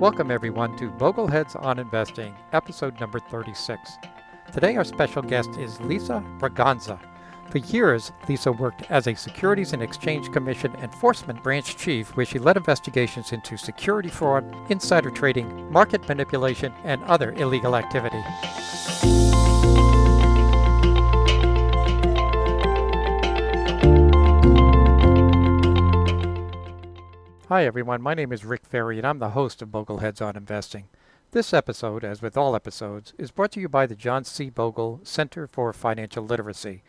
Welcome, everyone, to Bogleheads on Investing, episode number 36. Today, our special guest is Lisa Braganza. For years, Lisa worked as a Securities and Exchange Commission Enforcement Branch Chief, where she led investigations into security fraud, insider trading, market manipulation, and other illegal activity. Hi, everyone. My name is Rick Ferri, and I'm the host of Bogleheads on Investing. This episode, as with all episodes, is brought to you by the John C. Bogle Center for Financial Literacy,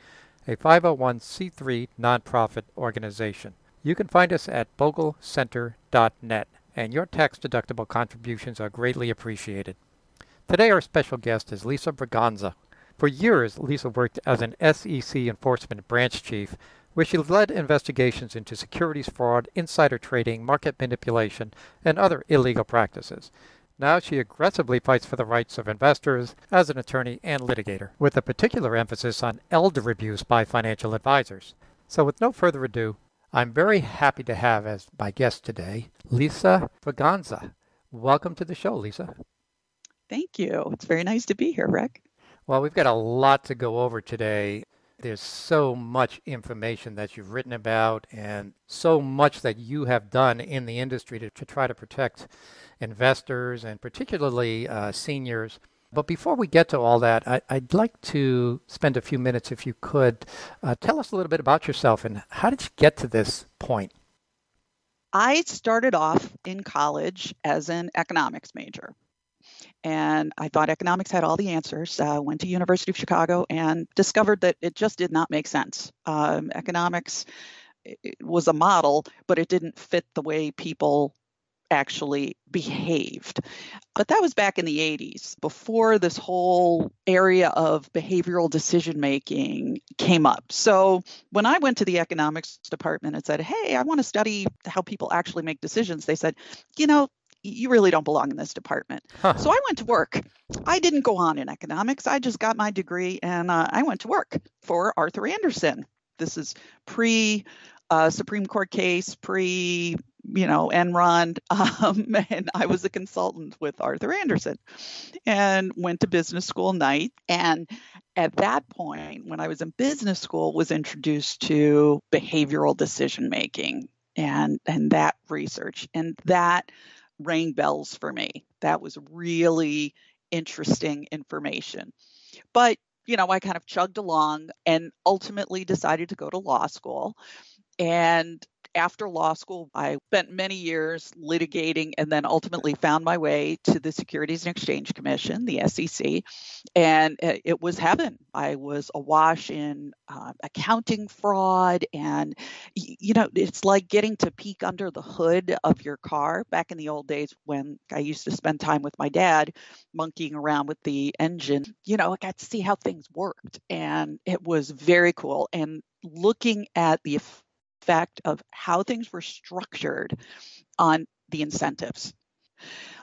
a 501c3 nonprofit organization. You can find us at boglecenter.net, and your tax-deductible contributions are greatly appreciated. Today, our special guest is Lisa Braganza. For years, Lisa worked as an SEC enforcement branch chief where she led investigations into securities fraud, insider trading, market manipulation, and other illegal practices. Now she aggressively fights for the rights of investors as an attorney and litigator, with a particular emphasis on elder abuse by financial advisors. So, with no further ado, I'm very happy to have as my guest today Lisa Braganza. Welcome to the show, Lisa. Thank you. It's very nice to be here, Rick. Well, we've got a lot to go over today. There's so much information that you've written about and so much that you have done in the industry to, to try to protect investors and particularly uh, seniors. But before we get to all that, I, would like to spend a few minutes, if you could, uh, tell us a little bit about yourself and how did you get to this point? I started off in college as an economics major and I thought economics had all the answers. Uh, went to University of Chicago and discovered that it just did not make sense. Um, economics was a model, but it didn't fit the way people actually behaved. But that was back in the 80s, before this whole area of behavioral decision making came up. So when I went to the economics department and said, Hey, I want to study how people actually make decisions, they said, You know, you really don't belong in this department. Huh. So I went to work. I didn't go on in economics. I just got my degree and uh, I went to work for Arthur Andersen. This is pre uh, Supreme Court case, pre you know Enron, um, and I was a consultant with Arthur Andersen, and went to business school night. And at that point, when I was in business school, was introduced to behavioral decision making and and that research and that rang bells for me. That was really interesting information. But, you know, I kind of chugged along and ultimately decided to go to law school. And after law school, I spent many years litigating and then ultimately found my way to the Securities and Exchange Commission, the SEC, and it was heaven. I was awash in uh, accounting fraud, and you know, it's like getting to peek under the hood of your car. Back in the old days when I used to spend time with my dad, monkeying around with the engine, you know, I got to see how things worked, and it was very cool. And looking at the effect of how things were structured on the incentives.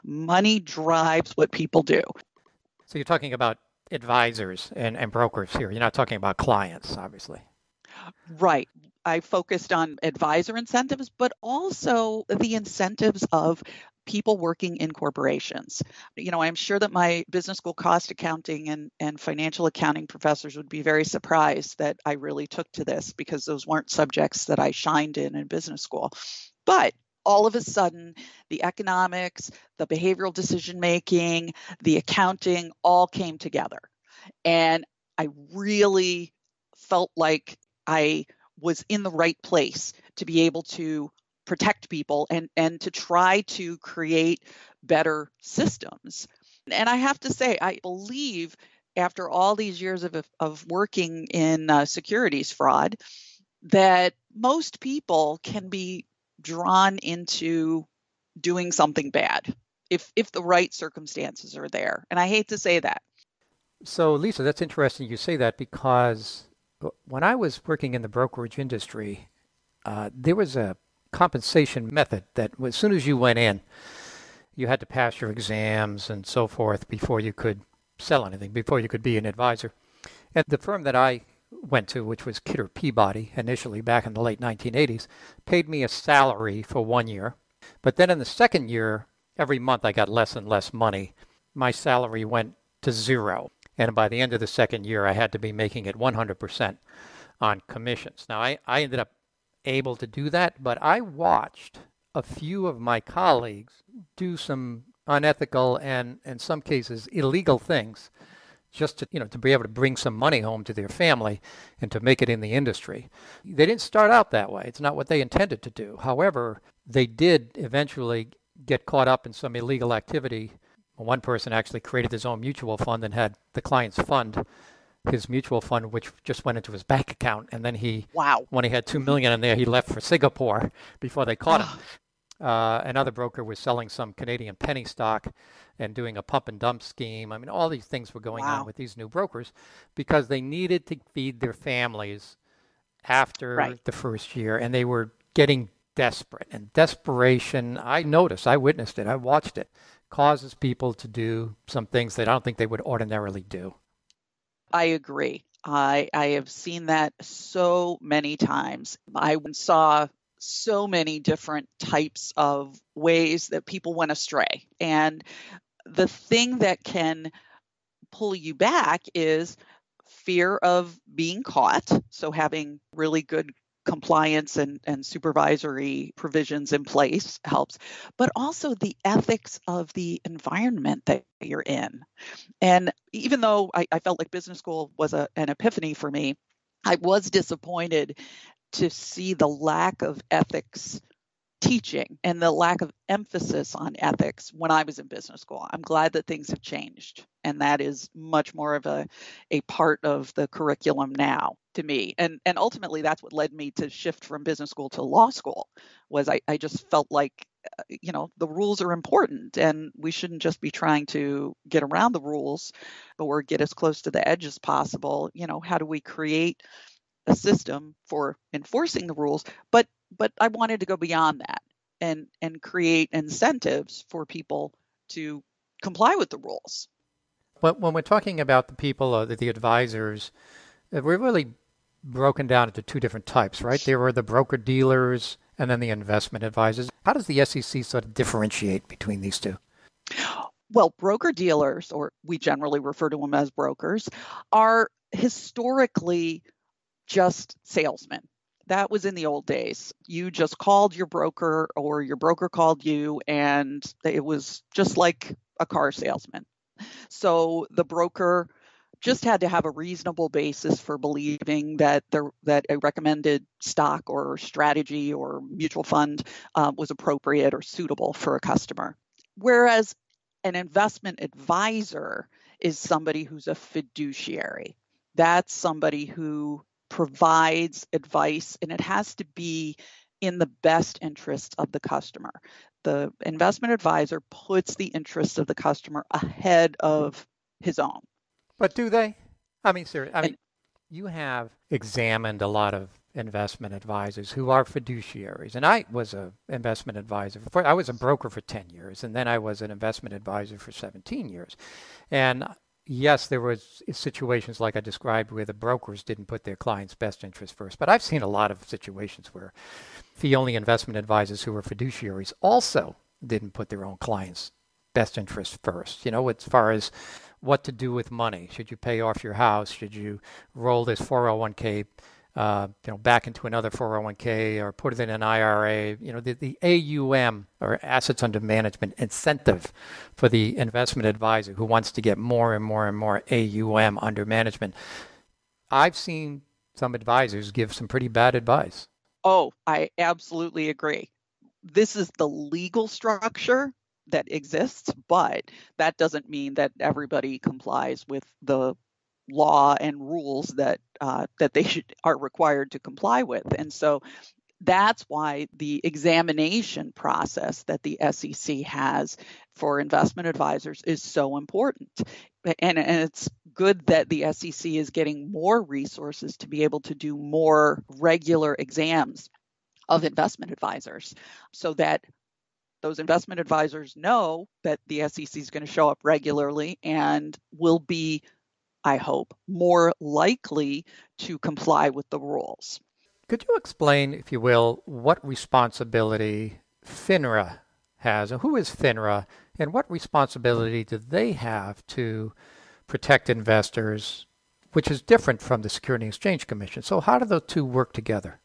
Money drives what people do. So you're talking about advisors and, and brokers here. You're not talking about clients, obviously. Right. I focused on advisor incentives, but also the incentives of people working in corporations. You know, I'm sure that my business school cost accounting and, and financial accounting professors would be very surprised that I really took to this because those weren't subjects that I shined in in business school. But all of a sudden, the economics, the behavioral decision making, the accounting all came together. And I really felt like I was in the right place to be able to protect people and and to try to create better systems. And i have to say i believe after all these years of of working in uh, securities fraud that most people can be drawn into doing something bad if if the right circumstances are there. And i hate to say that. So lisa that's interesting you say that because when i was working in the brokerage industry uh, there was a compensation method that as soon as you went in, you had to pass your exams and so forth before you could sell anything, before you could be an advisor. And the firm that I went to, which was Kidder Peabody initially back in the late 1980s, paid me a salary for one year. But then in the second year, every month I got less and less money. My salary went to zero. And by the end of the second year, I had to be making it 100% on commissions. Now, I, I ended up able to do that, but I watched a few of my colleagues do some unethical and, in some cases, illegal things just to you know to be able to bring some money home to their family and to make it in the industry. They didn't start out that way. It's not what they intended to do. However, they did eventually get caught up in some illegal activity. One person actually created his own mutual fund and had the client's fund his mutual fund, which just went into his bank account, and then he, wow, when he had two million in there, he left for Singapore before they caught him. Uh, another broker was selling some Canadian penny stock and doing a pump and dump scheme. I mean, all these things were going wow. on with these new brokers because they needed to feed their families after right. the first year, and they were getting desperate. And desperation, I noticed, I witnessed it, I watched it, causes people to do some things that I don't think they would ordinarily do. I agree. I I have seen that so many times. I saw so many different types of ways that people went astray. And the thing that can pull you back is fear of being caught. So, having really good compliance and, and supervisory provisions in place helps, but also the ethics of the environment that you're in. And even though I, I felt like business school was a, an epiphany for me, I was disappointed to see the lack of ethics teaching and the lack of emphasis on ethics when I was in business school. I'm glad that things have changed and that is much more of a a part of the curriculum now to me. And and ultimately that's what led me to shift from business school to law school was I, I just felt like uh, you know the rules are important and we shouldn't just be trying to get around the rules or get as close to the edge as possible. You know, how do we create a system for enforcing the rules, but but I wanted to go beyond that and and create incentives for people to comply with the rules. But when we're talking about the people, uh, the advisors, uh, we're really broken down into two different types, right? There were the broker dealers and then the investment advisors. How does the SEC sort of differentiate between these two? Well, broker dealers, or we generally refer to them as brokers, are historically just salesmen. That was in the old days. You just called your broker or your broker called you, and it was just like a car salesman. So the broker just had to have a reasonable basis for believing that there, that a recommended stock or strategy or mutual fund uh, was appropriate or suitable for a customer. Whereas an investment advisor is somebody who's a fiduciary. That's somebody who provides advice and it has to be in the best interest of the customer. The investment advisor puts the interests of the customer ahead of his own. But do they? I mean, sir, I mean, and, you have examined a lot of investment advisors who are fiduciaries, and I was an investment advisor. For, I was a broker for 10 years, and then I was an investment advisor for 17 years. And yes, there was situations like I described where the brokers didn't put their clients' best interest first. But I've seen a lot of situations where fee-only investment advisors who were fiduciaries also didn't put their own clients' best interest first. You know, as far as what to do with money, should you pay off your house? Should you roll this 401k uh, you know, back into another 401k or put it in an IRA. You know, the, the AUM or assets under management incentive for the investment advisor who wants to get more and more and more AUM under management. I've seen some advisors give some pretty bad advice. Oh, I absolutely agree. This is the legal structure that exists, but that doesn't mean that everybody complies with the law and rules that uh, that they should, are required to comply with. And so that's why the examination process that the SEC has for investment advisors is so important. And, and, it's good that the SEC is getting more resources to be able to do more regular exams of investment advisors so that those investment advisors know that the SEC is going to show up regularly and will be I hope, more likely to comply with the rules. Could you explain, if you will, what responsibility FINRA has. And who is FINRA and what responsibility do they have to protect investors, which is different from the Security and Exchange Commission? So, how do the two work together?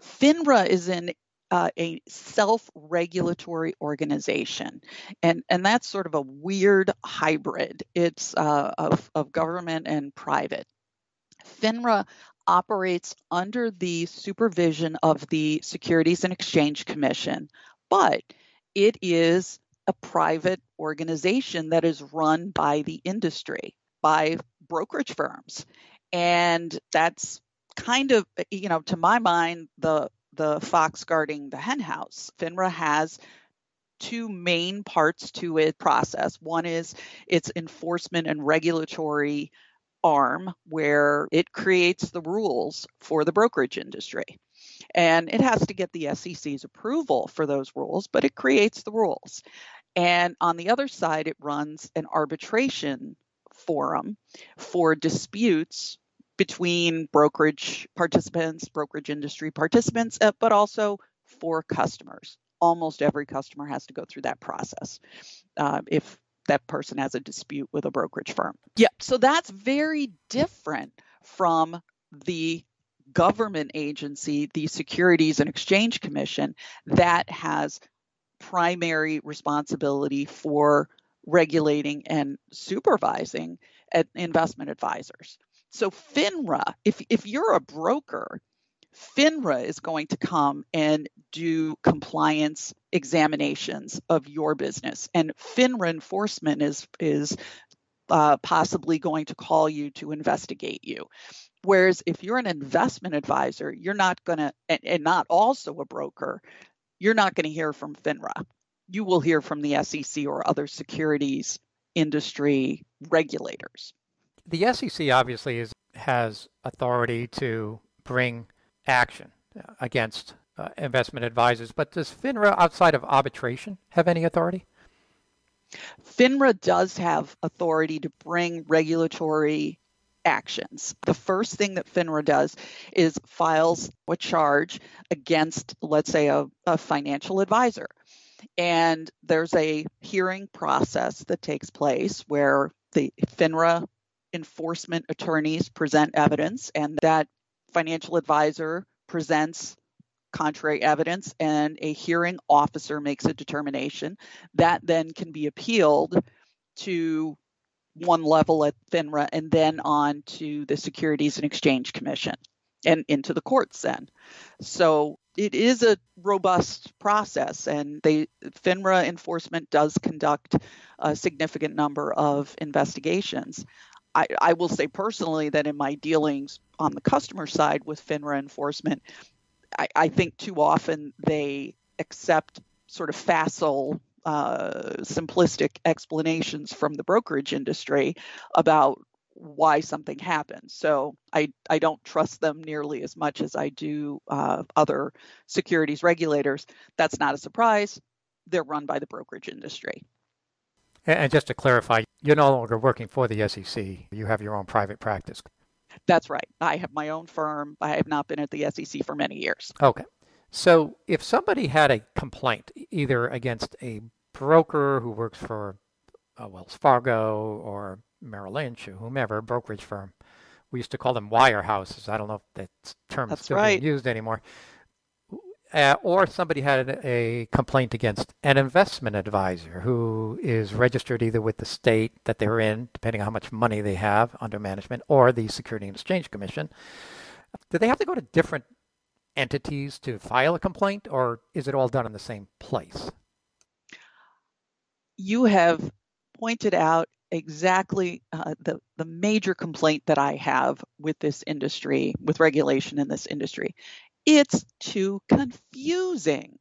FINRA is in uh, a self-regulatory organization, and and that's sort of a weird hybrid. It's uh, of of government and private. FINRA operates under the supervision of the Securities and Exchange Commission, but it is a private organization that is run by the industry, by brokerage firms. And that's kind of, you know, to my mind, the the fox guarding the henhouse. FINRA has two main parts to its process. One is its enforcement and regulatory arm where it creates the rules for the brokerage industry. And it has to get the SEC's approval for those rules, but it creates the rules. And on the other side, it runs an arbitration forum for disputes between brokerage participants, brokerage industry participants, uh, but also for customers. Almost every customer has to go through that process uh, if that person has a dispute with a brokerage firm. Yeah, so that's very different from the government agency, the Securities and Exchange Commission, that has primary responsibility for regulating and supervising investment advisors. So FINRA, if if you're a broker, FINRA is going to come and do compliance examinations of your business, and FINRA enforcement is is uh, possibly going to call you to investigate you. Whereas if you're an investment advisor, you're not going to, and, and not also a broker, you're not going to hear from FINRA. You will hear from the SEC or other securities industry regulators. The SEC obviously is, has authority to bring action uh, against uh, investment advisors, but does FINRA, outside of arbitration, have any authority? FINRA does have authority to bring regulatory actions. The first thing that FINRA does is files a charge against, let's say, a, a financial advisor. And there's a hearing process that takes place where the FINRA enforcement attorneys present evidence, and that financial advisor presents contrary evidence, and a hearing officer makes a determination that then can be appealed to one level at FINRA and then on to the Securities and Exchange Commission and into the courts then. So it is a robust process and they FINRA enforcement does conduct a significant number of investigations. I, I will say personally that in my dealings on the customer side with FINRA enforcement, I, I think too often they accept sort of facile uh, simplistic explanations from the brokerage industry about why something happens. So I, I don't trust them nearly as much as I do uh, other securities regulators. That's not a surprise. They're run by the brokerage industry. And just to clarify, you're no longer working for the SEC. You have your own private practice. That's right. I have my own firm. I have not been at the SEC for many years. Okay. So if somebody had a complaint either against a broker who works for uh, Wells Fargo or Merrill Lynch or whomever, brokerage firm, we used to call them wirehouses. I don't know if that term That's is still right. being used anymore. Uh, or somebody had a, complaint against an investment advisor who is registered either with the state that they're in, depending on how much money they have under management, or the Security and Exchange Commission. Do they have to go to different entities to file a complaint, or is it all done in the same place? You have pointed out exactly uh, the, the major complaint that I have with this industry, with regulation in this industry. It's too confusing.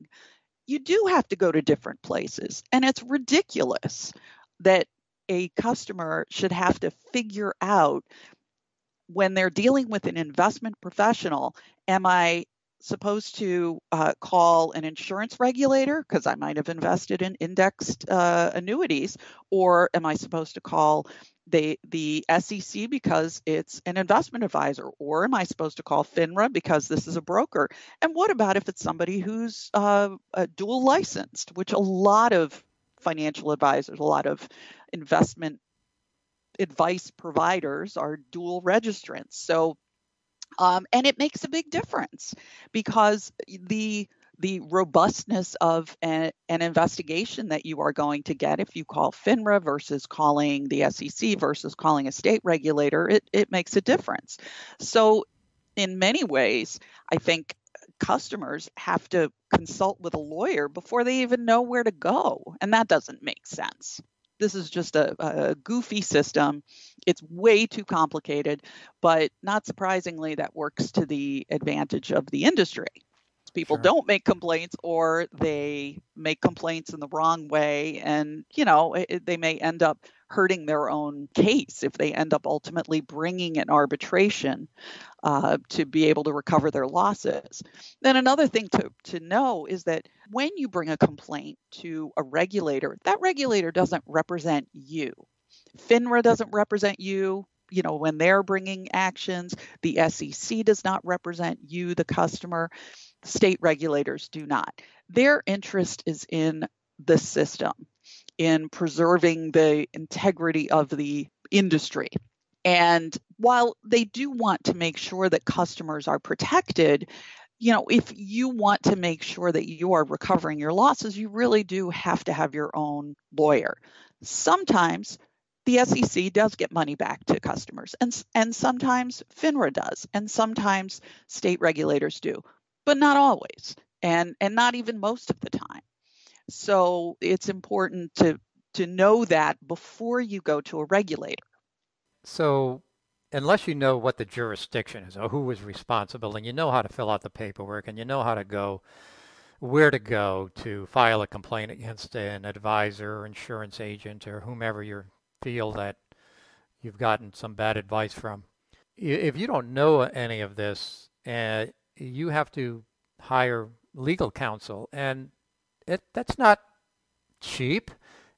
You do have to go to different places, and it's ridiculous that a customer should have to figure out when they're dealing with an investment professional am I supposed to uh, call an insurance regulator because I might have invested in indexed uh, annuities, or am I supposed to call the the SEC because it's an investment advisor, or am I supposed to call FINRA because this is a broker? And what about if it's somebody who's uh, dual licensed, which a lot of financial advisors, a lot of investment advice providers are dual registrants. So um, and it makes a big difference because the the robustness of an, an, investigation that you are going to get if you call FINRA versus calling the SEC versus calling a state regulator, it, it makes a difference. So, in many ways, I think customers have to consult with a lawyer before they even know where to go. And that doesn't make sense this is just a, a, goofy system. It's way too complicated, but not surprisingly, that works to the advantage of the industry. People sure. don't make complaints or they make complaints in the wrong way, and you know it, they may end up hurting their own case if they end up ultimately bringing an arbitration uh, to be able to recover their losses. Then another thing to, to know is that when you bring a complaint to a regulator, that regulator doesn't represent you. FINRA doesn't represent you. You know, when they're bringing actions, the SEC does not represent you, the customer. State regulators do not. Their interest is in the system in preserving the integrity of the industry. And while they do want to make sure that customers are protected, you know, if you want to make sure that you are recovering your losses, you really do have to have your own lawyer. Sometimes the SEC does get money back to customers, and, and sometimes FINRA does, and sometimes state regulators do, but not always, and, and not even most of the time. So it's important to to know that before you go to a regulator. So unless you know what the jurisdiction is or who is responsible and you know how to fill out the paperwork and you know how to go where to go to file a complaint against an advisor or insurance agent or whomever you feel that you've gotten some bad advice from. If you don't know any of this, uh, you have to hire legal counsel, and it, that's not cheap.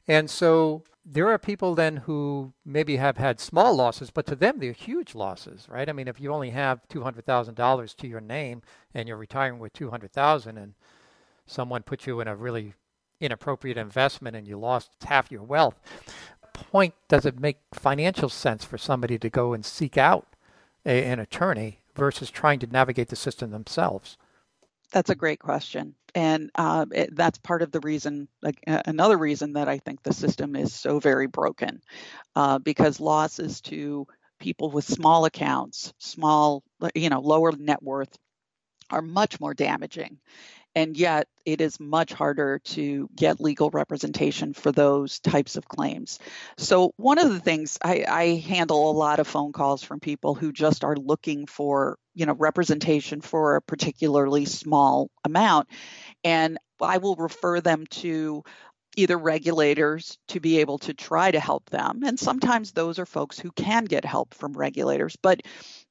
And so there are people then who maybe have had small losses, but to them they're huge losses, right? I mean, if you only have two hundred thousand dollars to your name and you're retiring with two hundred thousand, and someone put you in a really inappropriate investment and you lost half your wealth, point does it make financial sense for somebody to go and seek out a, an attorney versus trying to navigate the system themselves? That's a great question. And uh, it, that's part of the reason, like another reason that I think the system is so very broken, uh, because losses to people with small accounts, small, you know, lower net worth, are much more damaging and yet it is much harder to get legal representation for those types of claims. So, one of the things I, I, handle a lot of phone calls from people who just are looking for, you know, representation for a particularly small amount, and I will refer them to either regulators to be able to try to help them, and sometimes those are folks who can get help from regulators, but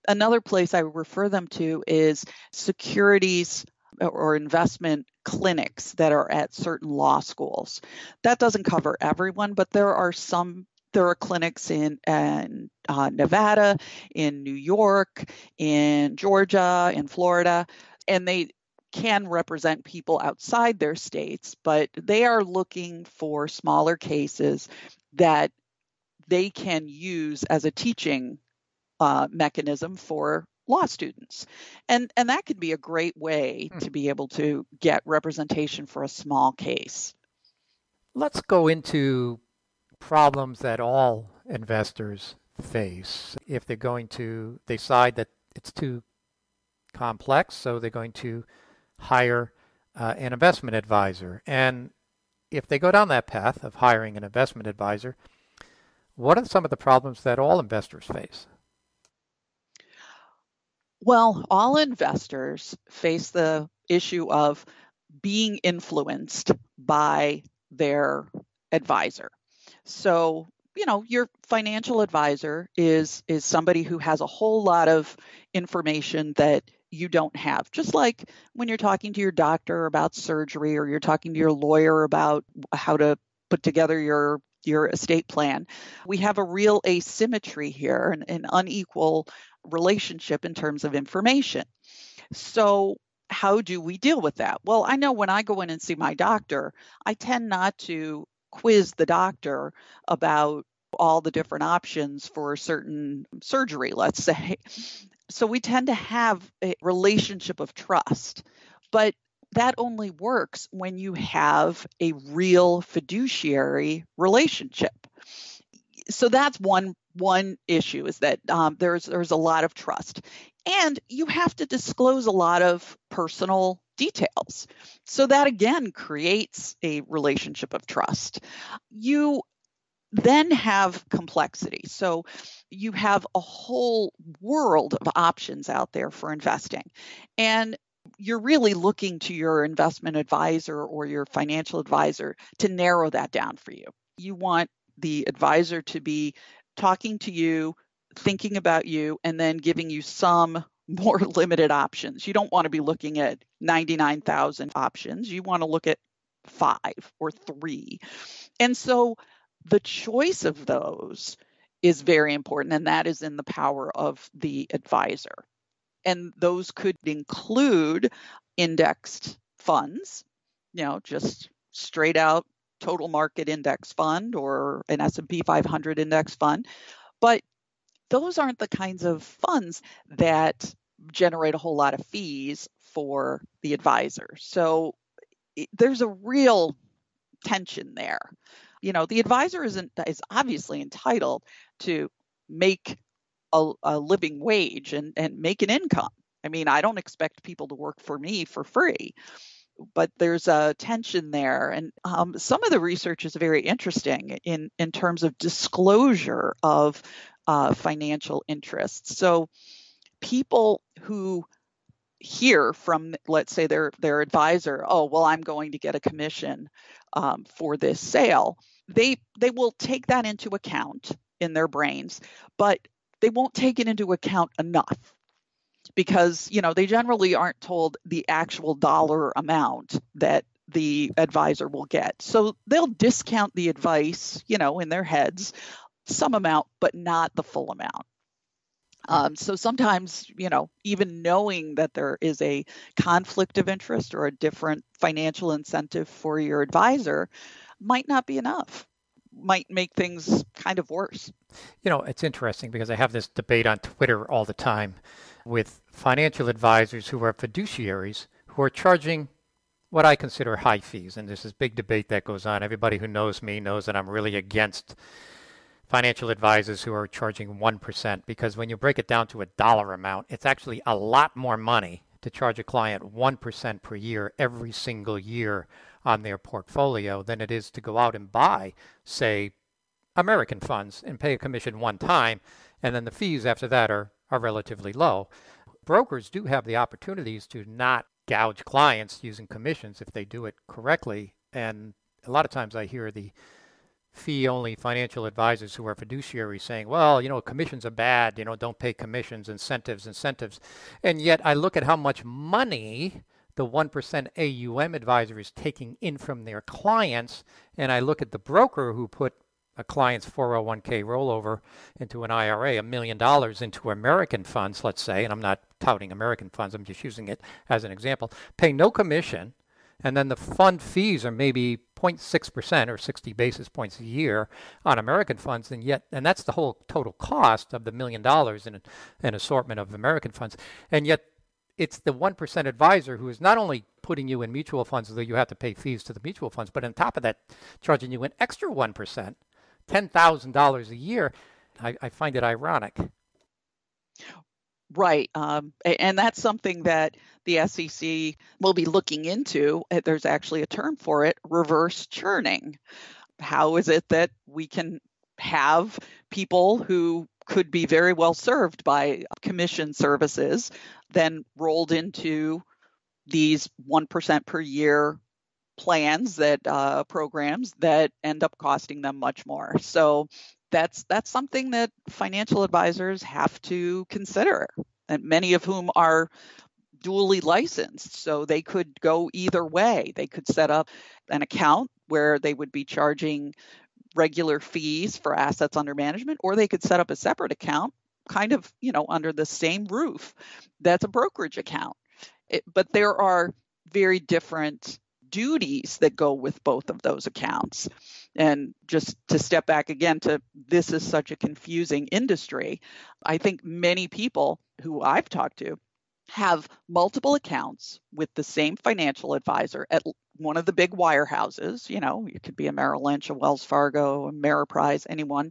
another place I refer them to is securities or investment clinics that are at certain law schools. That doesn't cover everyone, but there are some. There are clinics in, in uh, Nevada, in New York, in Georgia, in Florida, and they can represent people outside their states, but they are looking for smaller cases that they can use as a teaching uh, mechanism for law students. And, and that could be a great way hmm. to be able to get representation for a small case. Let's go into problems that all investors face if they're going to they decide that it's too complex, so they're going to hire uh, an investment advisor. And if they go down that path of hiring an investment advisor, what are some of the problems that all investors face? Well, all investors face the issue of being influenced by their advisor. So, you know, your financial advisor is is somebody who has a whole lot of information that you don't have. Just like when you're talking to your doctor about surgery or you're talking to your lawyer about how to put together your your estate plan. We have a real asymmetry here, an, an unequal relationship in terms of information. So, how do we deal with that? Well, I know when I go in and see my doctor, I tend not to quiz the doctor about all the different options for a certain surgery, let's say. So we tend to have a relationship of trust. But that only works when you have a real fiduciary relationship. So that's one one issue is that um, there's there's a lot of trust, and you have to disclose a lot of personal details. So that again creates a relationship of trust. You then have complexity. So you have a whole world of options out there for investing. And you're really looking to your investment advisor or your financial advisor to narrow that down for you. You want the advisor to be talking to you, thinking about you, and then giving you some more limited options. You don't want to be looking at 99,000 options. You want to look at five or three. And so the choice of those is very important, and that is in the power of the advisor and those could include indexed funds, you know, just straight out total market index fund or an S&P 500 index fund. But those aren't the kinds of funds that generate a whole lot of fees for the advisor. So there's a real tension there. You know, the advisor isn't is obviously entitled to make a, a living wage and, and make an income. I mean, I don't expect people to work for me for free, but there's a tension there. And um, some of the research is very interesting in, in terms of disclosure of uh, financial interests. So people who hear from, let's say, their, their advisor, oh, well, I'm going to get a commission um, for this sale, they, they will take that into account in their brains, but they won't take it into account enough because you know they generally aren't told the actual dollar amount that the advisor will get. So they'll discount the advice you know in their heads some amount but not the full amount. Um, so sometimes, you know, even knowing that there is a conflict of interest or a different financial incentive for your advisor might not be enough might make things kind of worse. You know, it's interesting because I have this debate on Twitter all the time with financial advisors who are fiduciaries who are charging what I consider high fees. And there's this big debate that goes on. Everybody who knows me knows that I'm really against financial advisors who are charging 1% because when you break it down to a dollar amount, it's actually a lot more money to charge a client 1% per year every single year on their portfolio than it is to go out and buy, say, American funds and pay a commission one time, and then the fees after that are, are relatively low. Brokers do have the opportunities to not gouge clients using commissions if they do it correctly. And a lot of times I hear the fee only financial advisors who are fiduciaries saying, well, you know, commissions are bad, you know, don't pay commissions, incentives, incentives. And yet I look at how much money the 1% AUM advisor is taking in from their clients, and I look at the broker who put a client's 401k rollover into an IRA, a million dollars into American funds, let's say, and I'm not touting American funds, I'm just using it as an example, pay no commission, and then the fund fees are maybe 0.6% or 60 basis points a year on American funds, and yet, and that's the whole total cost of the million dollars in an assortment of American funds, and yet it's the 1% advisor who is not only putting you in mutual funds, though you have to pay fees to the mutual funds, but on top of that, charging you an extra 1%, $10,000 a year. I, I, find it ironic. Right. Um, and that's something that the SEC will be looking into. Uh, there's actually a term for it reverse churning. How is it that we can have people who could be very well served by commission services, then rolled into these 1% per year plans that uh, programs that end up costing them much more. So that's that's something that financial advisors have to consider, and many of whom are dually licensed, so they could go either way. They could set up an account where they would be charging regular fees for assets under management, or they could set up a separate account, kind of, you know, under the same roof. That's a brokerage account. It, but there are very different duties that go with both of those accounts. And just to step back again to this is such a confusing industry, I think many people who I've talked to have multiple accounts with the same financial advisor at one of the big wirehouses. You know, it could be a Merrill Lynch, a Wells Fargo, a Ameriprise, anyone.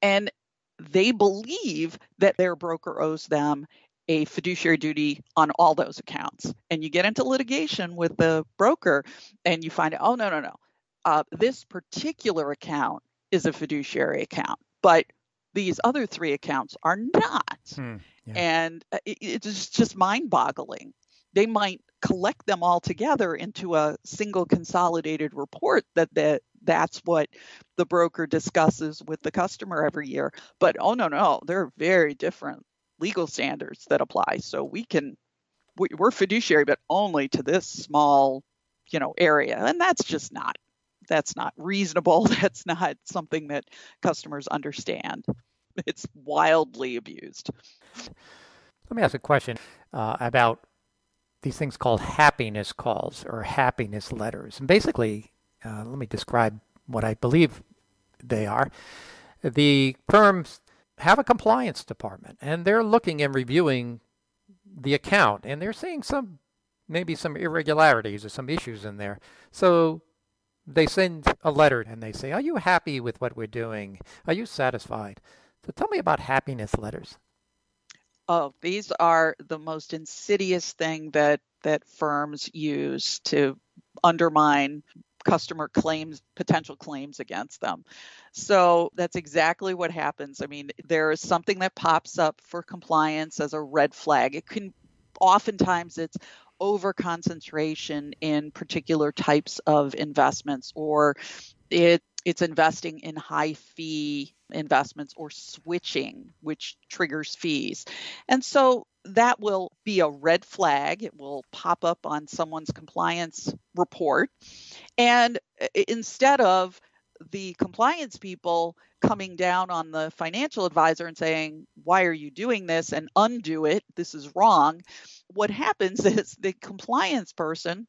And they believe that their broker owes them a fiduciary duty on all those accounts. And you get into litigation with the broker and you find out, oh, no, no, no. Uh, this particular account is a fiduciary account, but these other three accounts are not. Hmm, yeah. And uh, it, it's just mind boggling. They might collect them all together into a single consolidated report that, that that's what the broker discusses with the customer every year. But oh, no, no, they're very different legal standards that apply. So we can we, we're fiduciary, but only to this small, you know, area, and that's just not that's not reasonable. That's not something that customers understand. It's wildly abused. Let me ask a question uh, about these things called happiness calls or happiness letters. And basically, uh, let me describe what I believe they are. The firms have a compliance department and they're looking and reviewing the account and they're seeing some maybe some irregularities or some issues in there. So they send a letter and they say, Are you happy with what we're doing? Are you satisfied? So tell me about happiness letters. Oh, these are the most insidious thing that that firms use to undermine customer claims, potential claims against them. So that's exactly what happens. I mean, there is something that pops up for compliance as a red flag. It can oftentimes it's over concentration in particular types of investments or it it's investing in high fee investments or switching which triggers fees and so that will be a red flag. It will pop up on someone's compliance report. And instead of the compliance people coming down on the financial advisor and saying, Why are you doing this? and undo it, this is wrong. What happens is the compliance person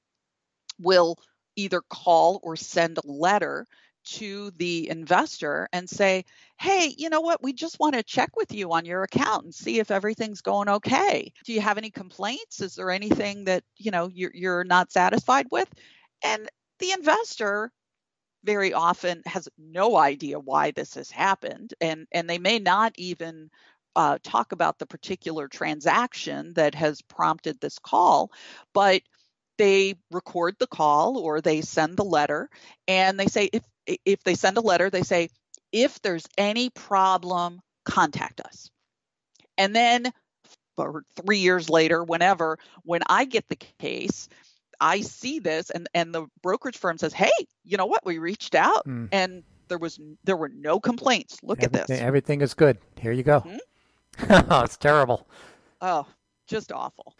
will either call or send a letter to the investor and say, hey, you know what? We just want to check with you on your account and see if everything's going okay. Do you have any complaints? Is there anything that, you know, you're, you're not satisfied with? And the investor very often has no idea why this has happened and and they may not even uh, talk about the particular transaction that has prompted this call but they record the call or they send the letter and they say if if they send a letter, they say, if there's any problem, contact us. And then, or three years later, whenever, when I get the case, I see this, and and the brokerage firm says, "Hey, you know what? We reached out, mm. and there was there were no complaints. Look everything, at this. Everything is good. Here you go. Mm-hmm. oh, it's terrible. Oh, just awful.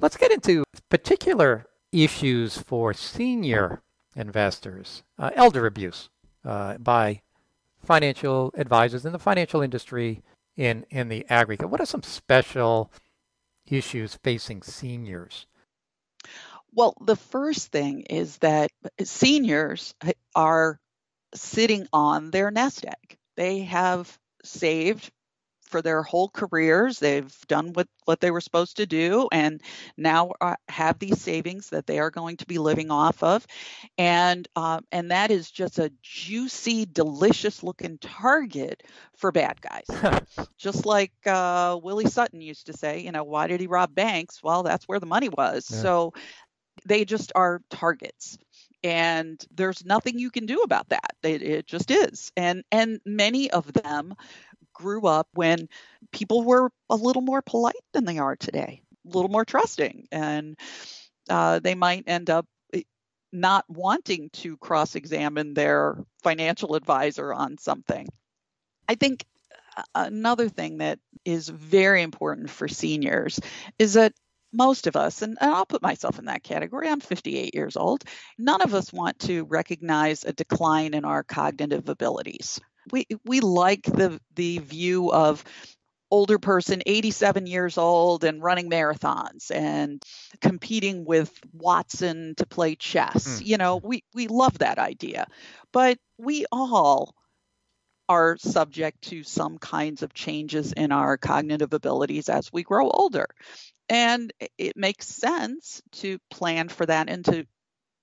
Let's get into particular issues for senior investors, uh, elder abuse uh, by financial advisors in the financial industry in, in the aggregate. What are some special issues facing seniors? Well, the first thing is that seniors are sitting on their nest egg. They have saved for their whole careers. They've done what, what they were supposed to do and now uh, have these savings that they are going to be living off of. And, uh, and that is just a juicy, delicious looking target for bad guys. just like uh, Willie Sutton used to say, you know, why did he rob banks? Well, that's where the money was. Yeah. So they just are targets and there's nothing you can do about that it, it, just is and and many of them grew up when people were a little more polite than they are today, a little more trusting, and uh, they might end up eh, not wanting to cross examine their financial advisor on something. I think uh, another thing that is very important for seniors is that most of us, and, and I'll put myself in that category, I'm 58 years old, none of us want to recognize a decline in our cognitive abilities. We, we like the, the view of older person 87 years old and running marathons and competing with Watson to play chess. Mm. You know, we we love that idea. But we all are subject to some kinds of changes in our cognitive abilities as we grow older. And it makes sense to plan for that and to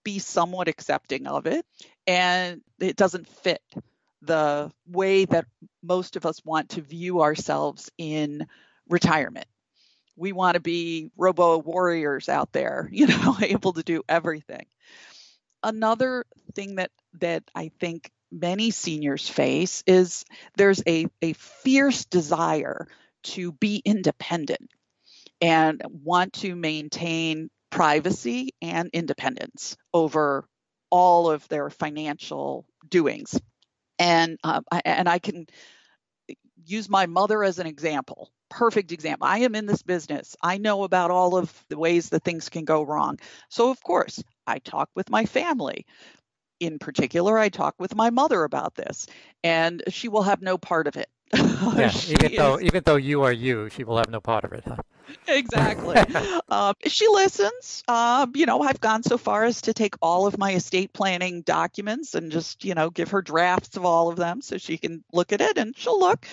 be somewhat accepting of it. And it doesn't fit the way that most of us want to view ourselves in retirement. We want to be robo warriors out there, you know, able to do everything. Another thing that that I think many seniors face is there's a, a fierce desire to be independent and want to maintain privacy and independence over all of their financial doings and uh, I, and I can use my mother as an example. Perfect example. I am in this business. I know about all of the ways that things can go wrong. So of course, I talk with my family. In particular, I talk with my mother about this, and she will have no part of it. yeah, even though even though you are you, she will have no part of it. Huh? exactly. uh, she listens. Uh, you know, I've gone so far as to take all of my estate planning documents and just, you know, give her drafts of all of them so she can look at it and she'll look.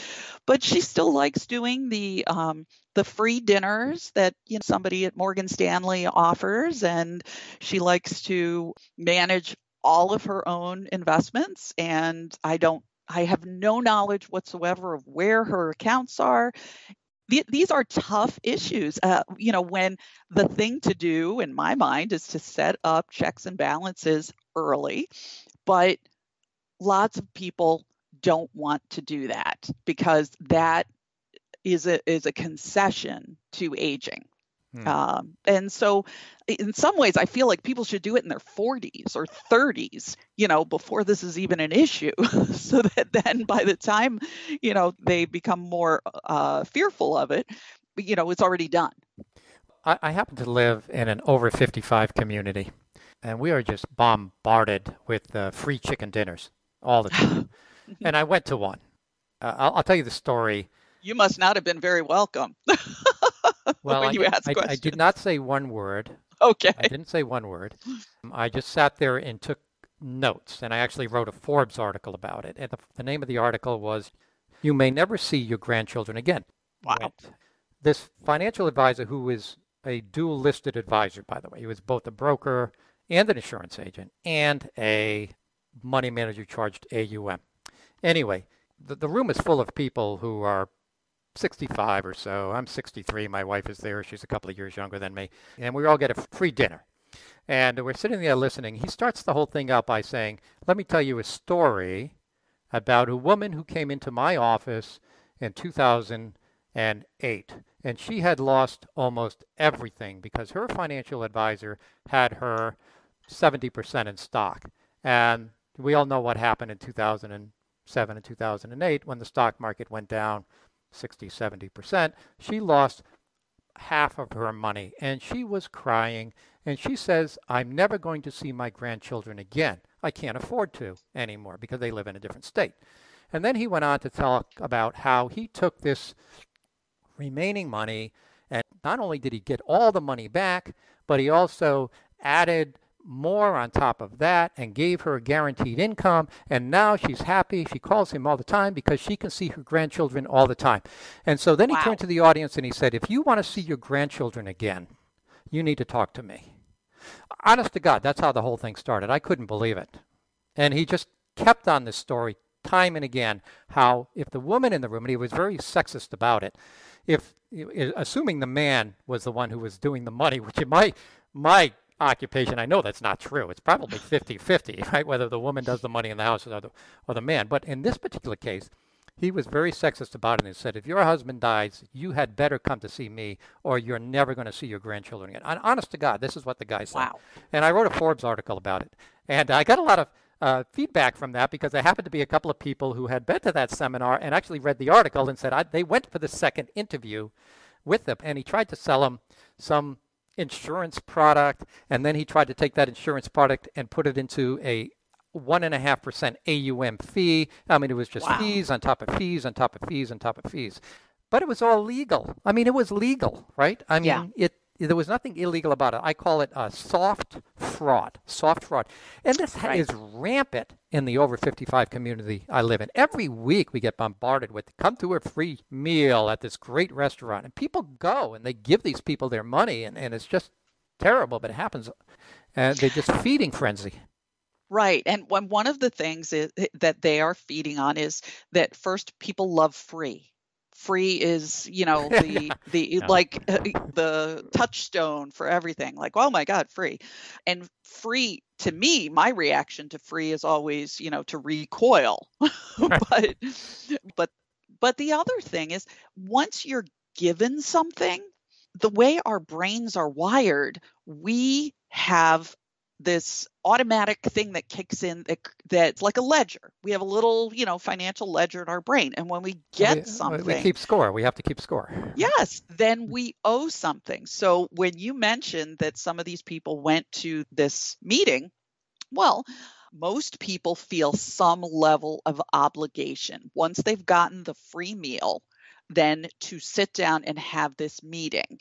But she still likes doing the um, the free dinners that you know somebody at Morgan Stanley offers, and she likes to manage all of her own investments. And I don't I have no knowledge whatsoever of where her accounts are these are tough issues. Uh, you know, when the thing to do in my mind is to set up checks and balances early, but lots of people don't want to do that because that is a is a concession to aging. Hmm. Um, and so, in some ways, I feel like people should do it in their 40s or 30s, you know, before this is even an issue, so that then by the time, you know, they become more uh, fearful of it, you know, it's already done. I, I happen to live in an over 55 community, and we are just bombarded with uh, free chicken dinners all the time. and I went to one. Uh, I'll, I'll tell you the story. You must not have been very welcome. well, when I, you ask I, questions. I did not say one word. Okay. I didn't say one word. Um, I just sat there and took notes, and I actually wrote a Forbes article about it. And the, the name of the article was "You May Never See Your Grandchildren Again." Wow. This financial advisor, who is a dual listed advisor, by the way, he was both a broker and an insurance agent and a money manager charged AUM. Anyway, the, the room is full of people who are 65 or so. I'm 63. My wife is there. She's a couple of years younger than me. And we all get a free dinner. And we're sitting there listening. He starts the whole thing out by saying, Let me tell you a story about a woman who came into my office in 2008. And she had lost almost everything because her financial advisor had her 70% in stock. And we all know what happened in 2007 and 2008 when the stock market went down 60, 70%. She lost half of her money and she was crying and she says, I'm never going to see my grandchildren again. I can't afford to anymore because they live in a different state. And then he went on to talk about how he took this remaining money and not only did he get all the money back, but he also added more on top of that and gave her a guaranteed income. And now she's happy. She calls him all the time because she can see her grandchildren all the time. And so then wow. he turned to the audience and he said, If you want to see your grandchildren again, you need to talk to me. Honest to God, that's how the whole thing started. I couldn't believe it. And he just kept on this story time and again how if the woman in the room, and he was very sexist about it, if assuming the man was the one who was doing the money, which in my my occupation. I know that's not true. It's probably 50-50, right? Whether the woman does the money in the house or the, or the man. But in this particular case, he was very sexist about it and said, if your husband dies, you had better come to see me or you're never going to see your grandchildren again. And honest to God, this is what the guy said. Wow. And I wrote a Forbes article about it. And I got a lot of uh, feedback from that because there happened to be a couple of people who had been to that seminar and actually read the article and said I, they went for the second interview with him. And he tried to sell them some insurance product, and then he tried to take that insurance product and put it into a one and a half percent AUM fee. I mean, it was just Wow. fees on top of fees on top of fees on top of fees, but it was all legal. I mean, it was legal, right? I mean, Yeah. it there was nothing illegal about it. I call it a soft fraud, soft fraud, and this Right. is rampant in the over 55 community I live in. Every week we get bombarded with come to a free meal at this great restaurant, and people go and they give these people their money, and, and it's just terrible, but it happens, and they're just feeding frenzy. Right. And one one of the things is, that they are feeding on is that first people love free. Free is, you know, the the Yeah. like the touchstone for everything. Like, oh my God, free. And free to me, my reaction to free is always, you know, to recoil. but but but the other thing is once you're given something, the way our brains are wired, we have this automatic thing that kicks in that, that's like a ledger. We have a little, you know, financial ledger in our brain. And when we get we, uh, something, we keep score. We have to keep score. yes, then we owe something. So when you mentioned that some of these people went to this meeting, well, most people feel some level of obligation once they've gotten the free meal then to sit down and have this meeting.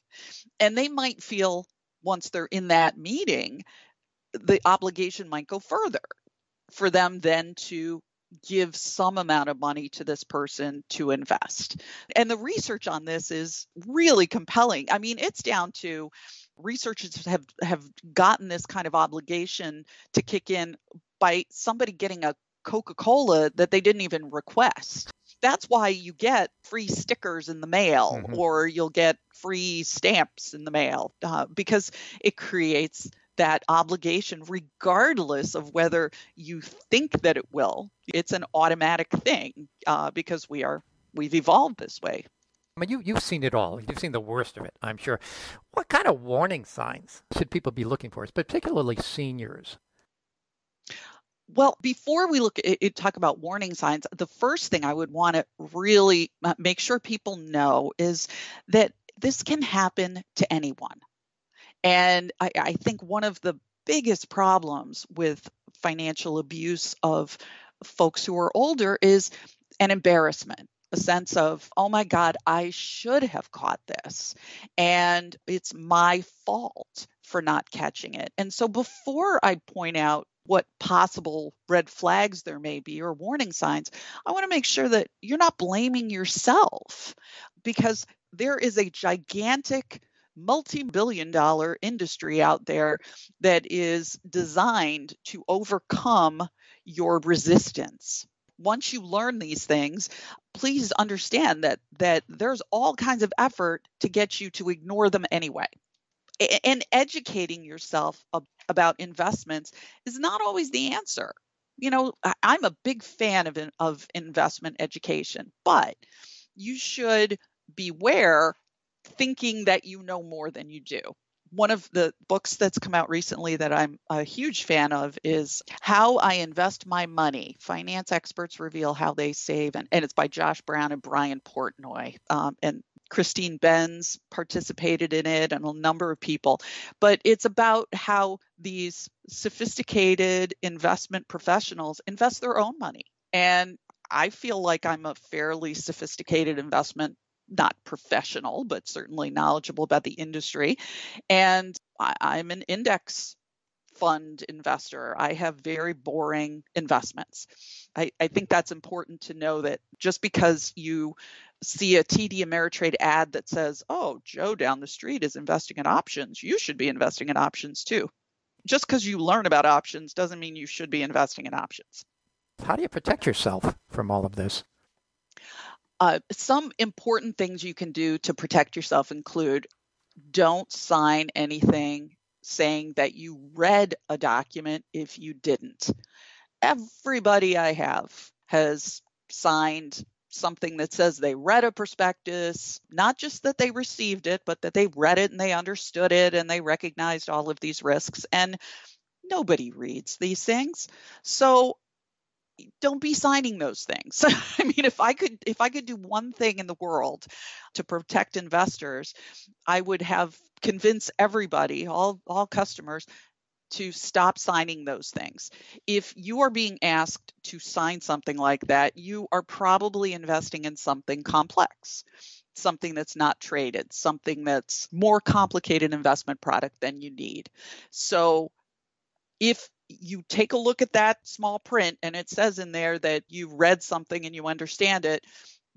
And they might feel once they're in that meeting the obligation might go further for them then to give some amount of money to this person to invest. And the research on this is really compelling. I mean, it's down to researchers have have gotten this kind of obligation to kick in by somebody getting a Coca-Cola that they didn't even request. That's why you get free stickers in the mail Mhm. or you'll get free stamps in the mail uh, because it creates that obligation regardless of whether you think that it will it's an automatic thing uh, because we are we've evolved this way I mean, you, you've seen it all. You've seen the worst of it, I'm sure. What kind of warning signs should people be looking for, particularly seniors? well before we look at talk about warning signs the first thing i would want to really uh, make sure people know is that this can happen to anyone and I, I think one of the biggest problems with financial abuse of folks who are older is an embarrassment a sense of oh my god i should have caught this. And it's my fault for not catching it. And so before i point out what possible red flags there may be or warning signs i want to make sure that you're not blaming yourself because there is a gigantic multi-billion dollar industry out there that is designed to overcome your resistance. Once you learn these things please understand that that there's all kinds of effort to get you to ignore them anyway. And educating yourself about investments is not always the answer. You know i'm a big fan of of investment education but you should beware thinking that you know more than you do. One of the books that's come out recently that I'm a huge fan of is How I Invest My Money. Finance experts reveal how they save, and, and it's by Josh Brown and Brian Portnoy. Um, and Christine Benz participated in it, and a number of people. But it's about how these sophisticated investment professionals invest their own money. And I feel like I'm a fairly sophisticated investment not professional, but certainly knowledgeable about the industry. And I, I'm an index fund investor. I have very boring investments. I, I think that's important to know that just because you see a TD Ameritrade ad that says, oh, Joe down the street is investing in options, you should be investing in options too. Just because you learn about options doesn't mean you should be investing in options. How do you protect yourself from all of this? Uh, some important things you can do to protect yourself include don't sign anything saying that you read a document if you didn't. Everybody I have has signed something that says they read a prospectus, not just that they received it, but that they read it and they understood it and they recognized all of these risks. And nobody reads these things. So don't be signing those things. I mean, if I could if I could do one thing in the world to protect investors, I would have convinced everybody, all all customers to stop signing those things. If you are being asked to sign something like that, you are probably investing in something complex, something that's not traded, something that's more complicated investment product than you need. So if you take a look at that small print and it says in there that you read something and you understand it,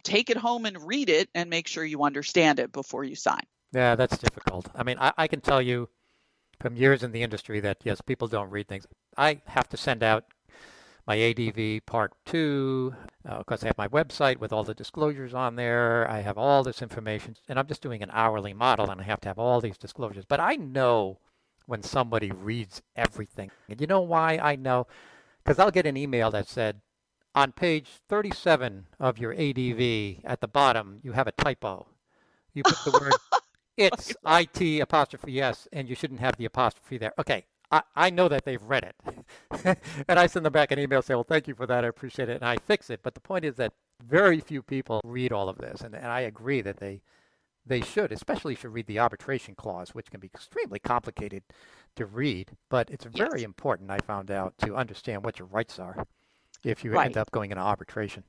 take it home and read it and make sure you understand it before you sign. Yeah, that's difficult. I mean, I, I can tell you from years in the industry that yes, people don't read things. I have to send out my ADV Part 2 because uh, I have my website with all the disclosures on there. I have all this information, and I'm just doing an hourly model, and I have to have all these disclosures. But I know when somebody reads everything. And you know why I know? Because I'll get an email that said, on page 37 of your ADV at the bottom, you have a typo. You put the word it's IT apostrophe yes, and you shouldn't have the apostrophe there. Okay, I, I know that they've read it. and I send them back an email say, well, thank you for that. I appreciate it. And I fix it. But the point is that very few people read all of this. And, and I agree that they they should, especially should read the arbitration clause, which can be extremely complicated to read, but it's very yes. important, I found out, to understand what your rights are if you right. end up going into arbitration.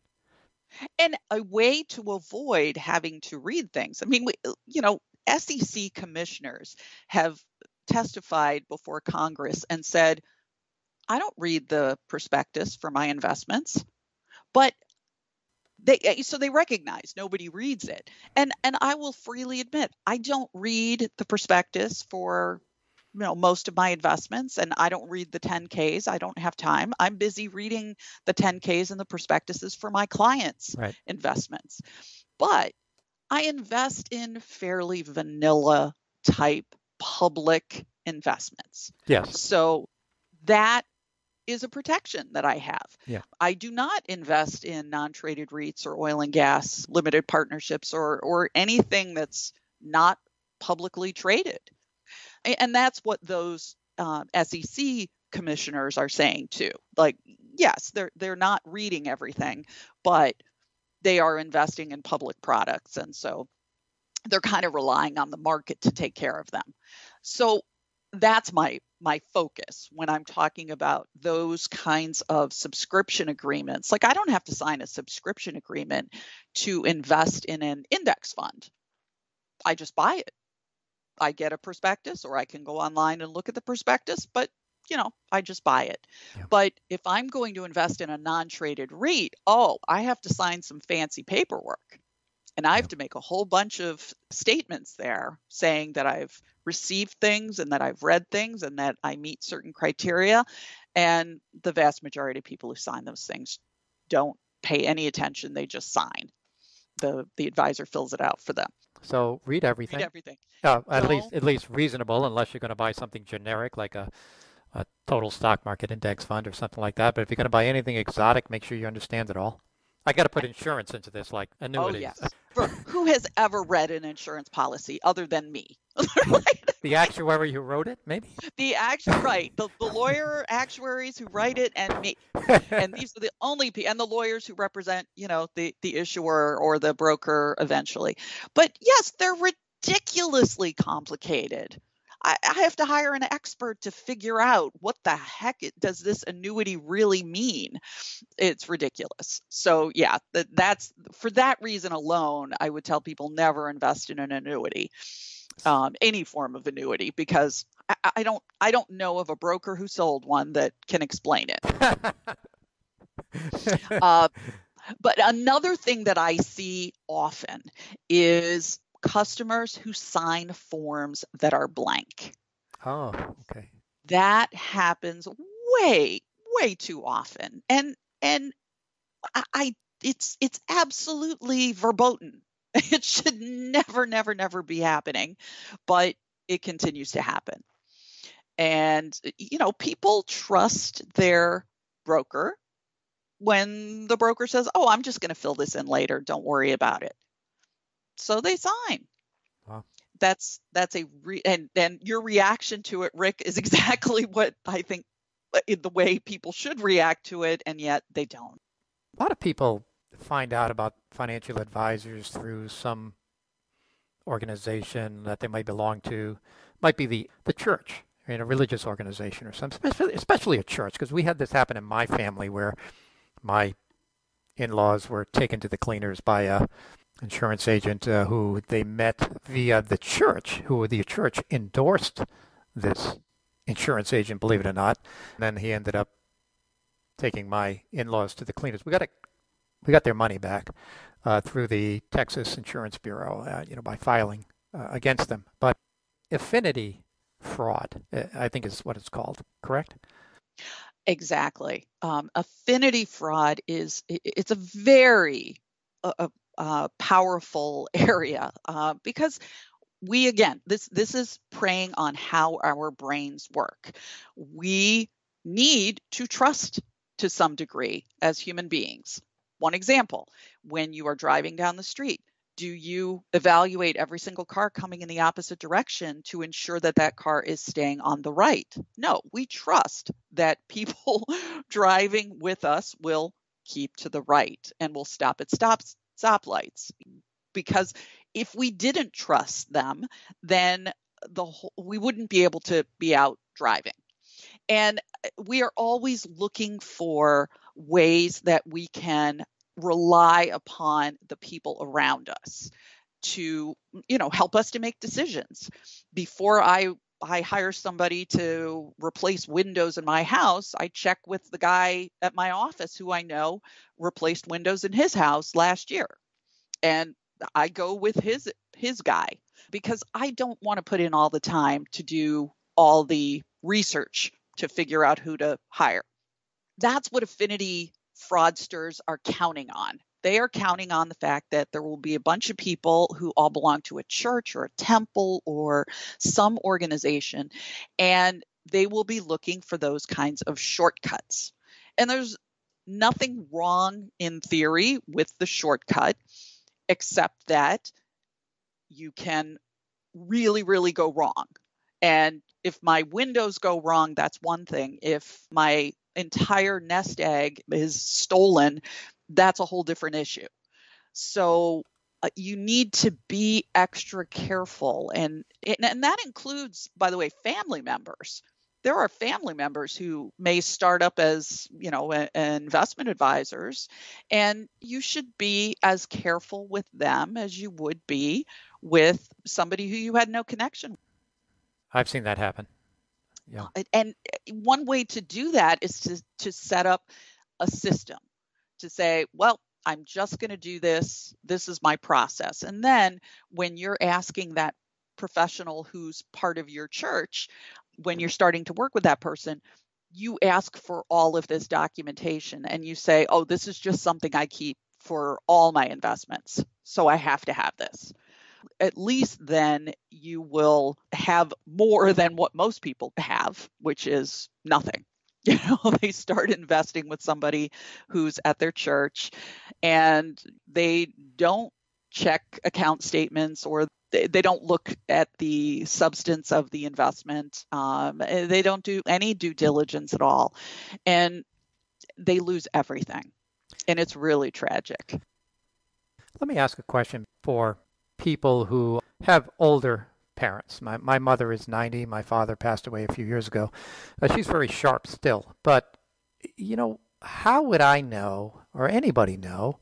And a way to avoid having to read things. I mean, we, uh, you know, SEC commissioners have testified before Congress and said, I don't read the prospectus for my investments, but they eh, so they recognize nobody reads it. And and i will freely admit i don't read the prospectus for you know most of my investments and i don't read the 10ks i don't have time. I'm busy reading the 10ks and the prospectuses for my clients right. investments. But i invest in fairly vanilla type public investments. Yes. So that is a protection that I have. Yeah. I do not invest in non-traded REITs or oil and gas limited partnerships or or anything that's not publicly traded. And that's what those uh, SEC commissioners are saying too. Like, yes, they're they're not reading everything, but they are investing in public products, and so they're kind of relying on the market to take care of them. So that's my my focus when I'm talking about those kinds of subscription agreements. Like I don't have to sign a subscription agreement to invest in an index fund. I just buy it. I get a prospectus or I can go online and look at the prospectus, but you know, I just buy it. Yeah. But if I'm going to invest in a non-traded REIT, oh, I have to sign some fancy paperwork. And I have to make a whole bunch of statements there saying that I've received things and that I've read things and that I meet certain criteria. And the vast majority of people who sign those things don't pay any attention, they just sign. The the advisor fills it out for them. So read everything. Read everything. Uh, at least at least reasonable, unless you're going to buy something generic like a a total stock market index fund or something like that. But if you're going to buy anything exotic, make sure you understand it all. I got to put insurance into this, like oh, annuities. Oh yes. For who has ever read an insurance policy other than me? right? The actuary who wrote it, maybe. The actual right, the, the lawyer actuaries who write it, and me, and these are the only people, and the lawyers who represent, you know, the the issuer or the broker eventually. But yes, they're ridiculously complicated. I, I have to hire an expert to figure out what the heck it, does this annuity really mean. It's ridiculous. So yeah, that, that's for that reason alone, I would tell people never invest in an annuity, um, any form of annuity, because I, I don't I don't know of a broker who sold one that can explain it. uh, but another thing that I see often is customers who sign forms that are blank. Oh, okay. That happens way, way too often. And and I, I it's it's absolutely verboten. It should never, never, never be happening, but it continues to happen. And you know, people trust their broker when the broker says, "Oh, I'm just going to fill this in later. Don't worry about it." So they sign. Wow. That's that's a re- and and your reaction to it, Rick, is exactly what I think uh, in the way people should react to it, and yet they don't. A lot of people find out about financial advisors through some organization that they might belong to, might be the, the church, in a religious organization or something, especially a church, because we had this happen in my family where my in-laws were taken to the cleaners by a insurance agent uh, who they met via the church, who the church endorsed this insurance agent, believe it or not. And then he ended up taking my in-laws to the cleaners. We got a, we got their money back uh, through the Texas Insurance Bureau, uh, you know, by filing uh, against them. But affinity fraud, uh, I think is what it's called, correct? Exactly. Um, affinity fraud is it's a very uh, uh, powerful area uh, because we again this this is preying on how our brains work. We need to trust to some degree as human beings. One example, when you are driving down the street, do you evaluate every single car coming in the opposite direction to ensure that that car is staying on the right? No, we trust that people driving with us will keep to the right and will stop at stops stoplights. Because if we didn't trust them then the whole, we wouldn't be able to be out driving. And uh, we are always looking for ways that we can rely upon the people around us to you know help us to make decisions. Before i i hire somebody to replace windows in my house i check with the guy at my office who i know replaced windows in his house last year and i go with his his guy because i don't want to put in all the time to do all the research to figure out who to hire that's what affinity fraudsters are counting on. They are counting on the fact that there will be a bunch of people who all belong to a church or a temple or some organization, and they will be looking for those kinds of shortcuts. And there's nothing wrong in theory with the shortcut, except that you can really, really go wrong. And if my windows go wrong, that's one thing. If my entire nest egg is stolen, that's a whole different issue. So uh, you need to be extra careful and, and that includes by the way family members there are family members who may start up as you know a, a investment advisors and you should be as careful with them as you would be with somebody who you had no connection with. i've seen that happen yeah. And one way to do that is to, to set up a system to say, well, I'm just going to do this. This is my process. And then when you're asking that professional who's part of your church, when you're starting to work with that person, you ask for all of this documentation and you say, oh, this is just something I keep for all my investments. So I have to have this at least then you will have more than what most people have, which is nothing. You know, they start investing with somebody who's at their church and they don't check account statements or they, they don't look at the substance of the investment. Um, eh, they don't do any due diligence at all. And they lose everything. And it's really tragic. Let me ask a question for people who have older parents. My, my mother is 90. My father passed away a few years ago. Uh, she's very sharp still. But, you know, how would I know, or anybody know,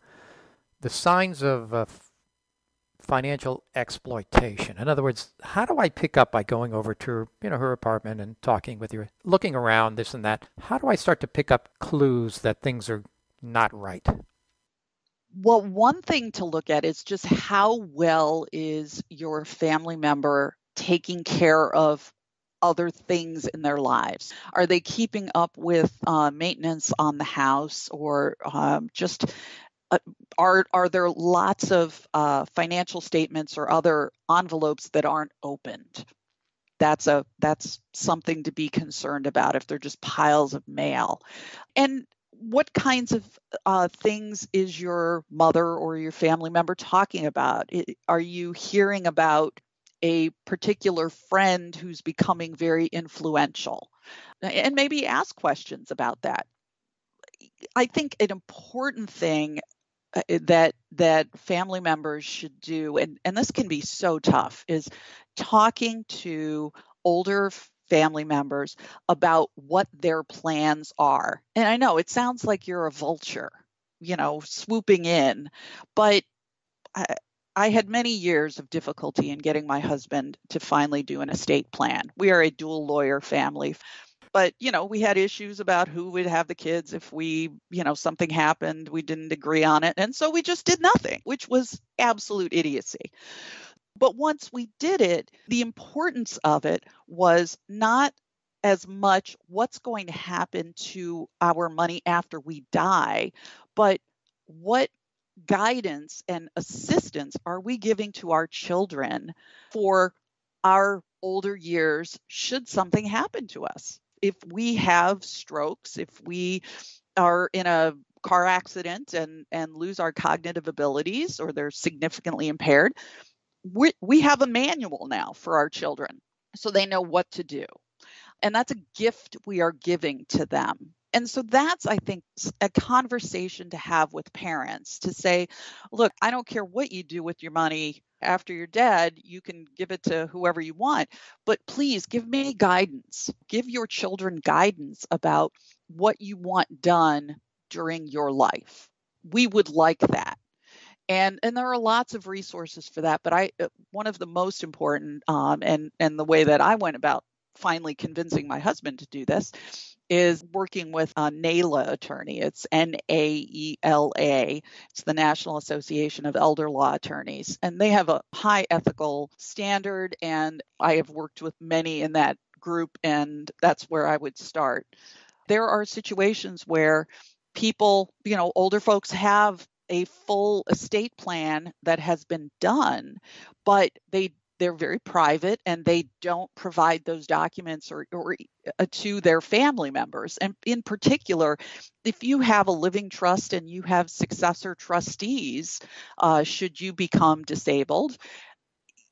the signs of uh, financial exploitation? In other words, how do I pick up by going over to you know her apartment and talking with her, looking around, this and that? How do I start to pick up clues that things are not right? Well, one thing to look at is just how well is your family member taking care of other things in their lives? Are they keeping up with uh, maintenance on the house or um, just uh, are are there lots of uh, financial statements or other envelopes that aren't opened? That's a that's something to be concerned about if they're just piles of mail. And what kinds of uh, things is your mother or your family member talking about? Are you hearing about a particular friend who's becoming very influential? and maybe ask questions about that. I think an important thing uh, that that family members should do and and this can be so tough is talking to older family members about what their plans are. And I know it sounds like you're a vulture, you know, swooping in, but I, I had many years of difficulty in getting my husband to finally do an estate plan. We are a dual lawyer family. But, you know, we had issues about who would have the kids if we, you know, something happened, we didn't agree on it. And so we just did nothing, which was absolute idiocy. But once we did it, the importance of it was not as much what's going to happen to our money after we die, but what guidance and assistance are we giving to our children for our older years should something happen to us? If we have strokes, if we are in a car accident and and lose our cognitive abilities or they're significantly impaired, we, we have a manual now for our children so they know what to do. And that's a gift we are giving to them and so that's, I think, a conversation to have with parents to say, look, I don't care what you do with your money after you're dead, you can give it to whoever you want, but please give me guidance. Give your children guidance about what you want done during your life. We would like that. And, and there are lots of resources for that, but I uh, one of the most important um, and and the way that I went about finally convincing my husband to do this is working with a NAELA attorney. It's N A E L A. It's the National Association of Elder Law Attorneys. And they have a high ethical standard. And I have worked with many in that group, and that's where I would start. There are situations where people, you know, older folks have a full estate plan that has been done, but they they're very private and they don't provide those documents or, or uh, to their family members. And in particular, if you have a living trust and you have successor trustees, uh, should you become disabled,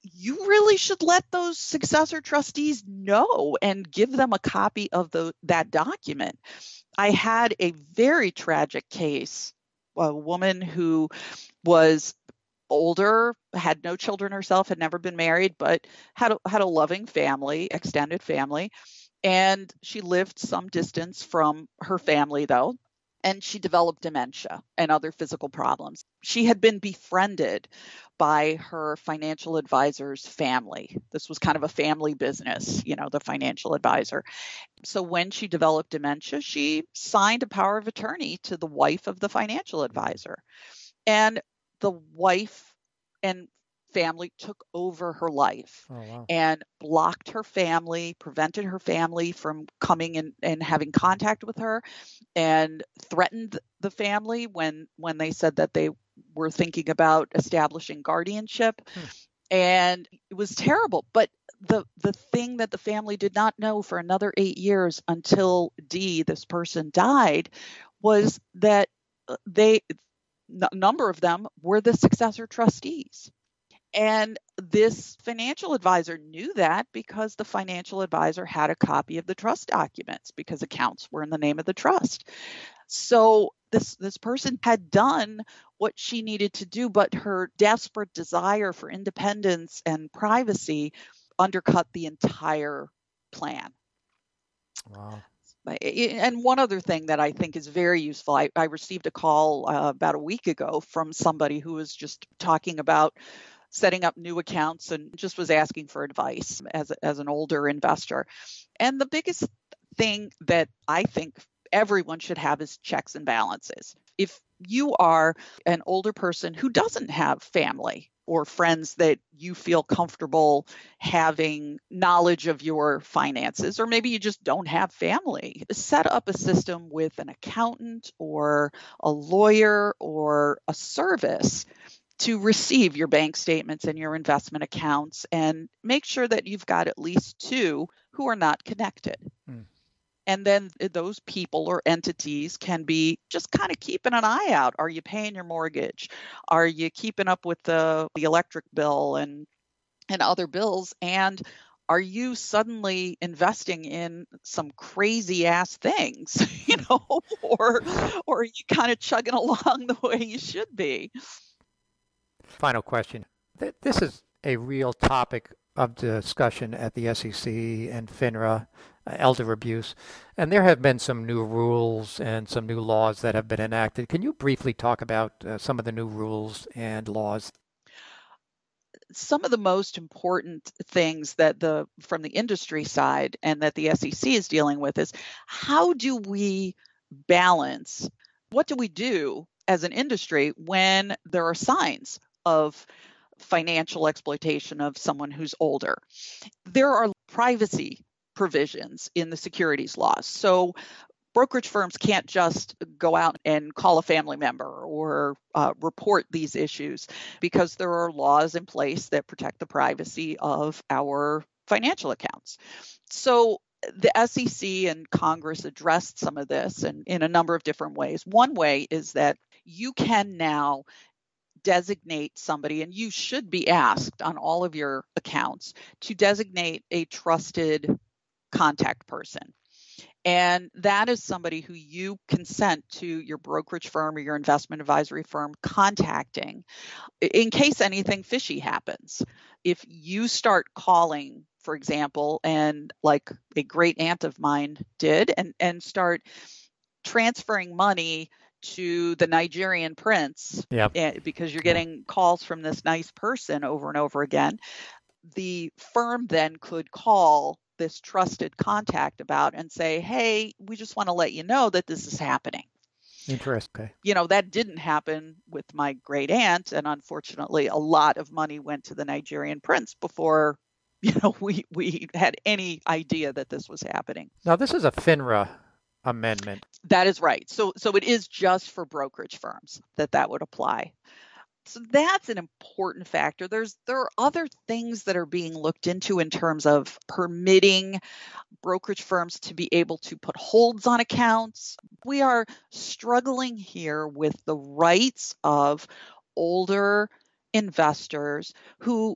you really should let those successor trustees know and give them a copy of the, that document. I had a very tragic case a woman who was older, had no children herself, had never been married, but had a, had a loving family, extended family. And she lived some distance from her family, though, and she developed dementia and other physical problems. She had been befriended by her financial advisor's family. This was kind of a family business, you know, the financial advisor. So when she developed dementia, she signed a power of attorney to the wife of the financial advisor. And the wife and family took over her life oh, wow. and blocked her family, prevented her family from coming and, and having contact with her, and threatened the family when when they said that they were thinking about establishing guardianship. Hmm. And it was terrible. But the the thing that the family did not know for another eight years until D, this person, died, was that uh, they a number of them were the successor trustees. And this financial advisor knew that because the financial advisor had a copy of the trust documents because accounts were in the name of the trust. So this this person had done what she needed to do, but her desperate desire for independence and privacy undercut the entire plan. Wow. And one other thing that I think is very useful, I, I received a call uh, about a week ago from somebody who was just talking about setting up new accounts and just was asking for advice as, as an older investor. And the biggest thing that I think everyone should have is checks and balances. If you are an older person who doesn't have family or friends that you feel comfortable having knowledge of your finances, or maybe you just don't have family. Set up a system with an accountant or a lawyer or a service to receive your bank statements and your investment accounts and make sure that you've got at least two who are not connected. Hmm. And then those people or entities can be just kind of keeping an eye out. Are you paying your mortgage? Are you keeping up with the, the electric bill and and other bills? And are you suddenly investing in some crazy ass things, you hmm. know, or or are you kind of chugging along the way you should be? Final question. This is a real topic of discussion at the SEC and FINRA, uh, elder abuse, and there have been some new rules and some new laws that have been enacted. Can you briefly talk about uh, some of the new rules and laws some of the most important things that the from the industry side and that the SEC is dealing with is how do we balance what do we do as an industry when there are signs of financial exploitation of someone who's older there are privacy provisions in the securities laws so brokerage firms can't just go out and call a family member or uh, report these issues because there are laws in place that protect the privacy of our financial accounts. So the SEC and Congress addressed some of this in, in a number of different ways. One way is that you can now designate somebody, and you should be asked on all of your accounts to designate a trusted contact person. And that is somebody who you consent to your brokerage firm or your investment advisory firm contacting in case anything fishy happens. If you start calling, for example, and like a great aunt of mine did, and, and start transferring money to the Nigerian prince yep. Eh, because you're getting calls from this nice person over and over again, the firm then could call this trusted contact about and say, hey, we just want to let you know that this is happening. Interesting. You know, that didn't happen with my great aunt. And unfortunately, a lot of money went to the Nigerian prince before, you know, we, we had any idea that this was happening. Now, this is a FINRA amendment. That is right. So, so it is just for brokerage firms that that would apply. So that's an important factor. There's there are other things that are being looked into in terms of permitting brokerage firms to be able to put holds on accounts. We are struggling here with the rights of older investors who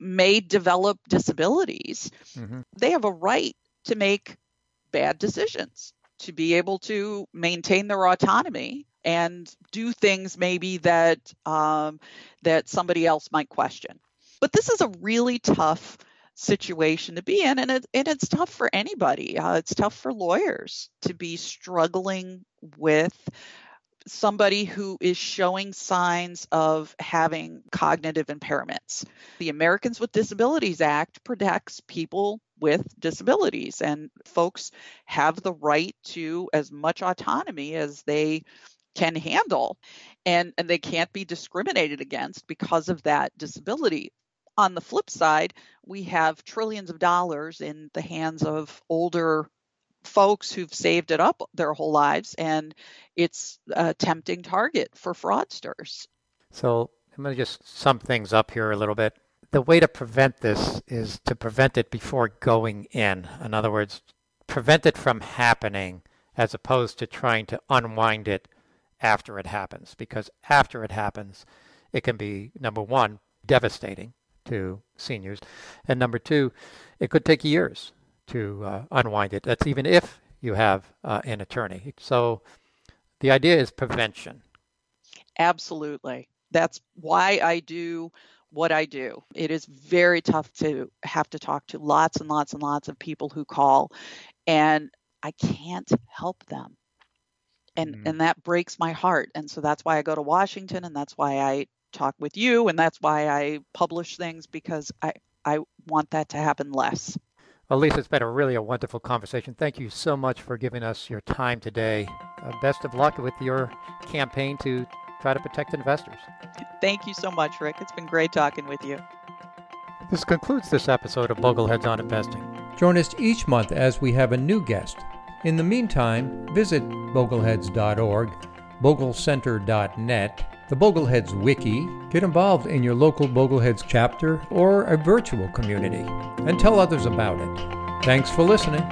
may develop disabilities. Mm-hmm. They have a right to make bad decisions, to be able to maintain their autonomy and do things maybe that um, that somebody else might question. But this is a really tough situation to be in, and, it, and it's tough for anybody. Uh, it's tough for lawyers to be struggling with somebody who is showing signs of having cognitive impairments. The Americans with Disabilities Act protects people with disabilities, and folks have the right to as much autonomy as they can handle and, and they can't be discriminated against because of that disability. On the flip side, we have trillions of dollars in the hands of older folks who've saved it up their whole lives, and it's a tempting target for fraudsters. So I'm going to just sum things up here a little bit. The way to prevent this is to prevent it before going in. In other words, prevent it from happening as opposed to trying to unwind it after it happens because after it happens, it can be number one, devastating to seniors, and number two, it could take years to uh, unwind it. That's even if you have uh, an attorney. So the idea is prevention. Absolutely. That's why I do what I do. It is very tough to have to talk to lots and lots and lots of people who call, and I can't help them. And mm and that breaks my heart and so that's why i go to washington and that's why i talk with you and that's why i publish things because i i want that to happen less. Well lisa it's been a really a wonderful conversation. Thank you so much for giving us your time today. Uh, best of luck with your campaign to try to protect investors. Thank you so much rick. It's been great talking with you. This concludes this episode of bogleheads on investing. Join us each month as we have a new guest. In the meantime, visit bogleheads.org, boglecenter.net, the Bogleheads Wiki, get involved in your local Bogleheads chapter or a virtual community, and tell others about it. Thanks for listening.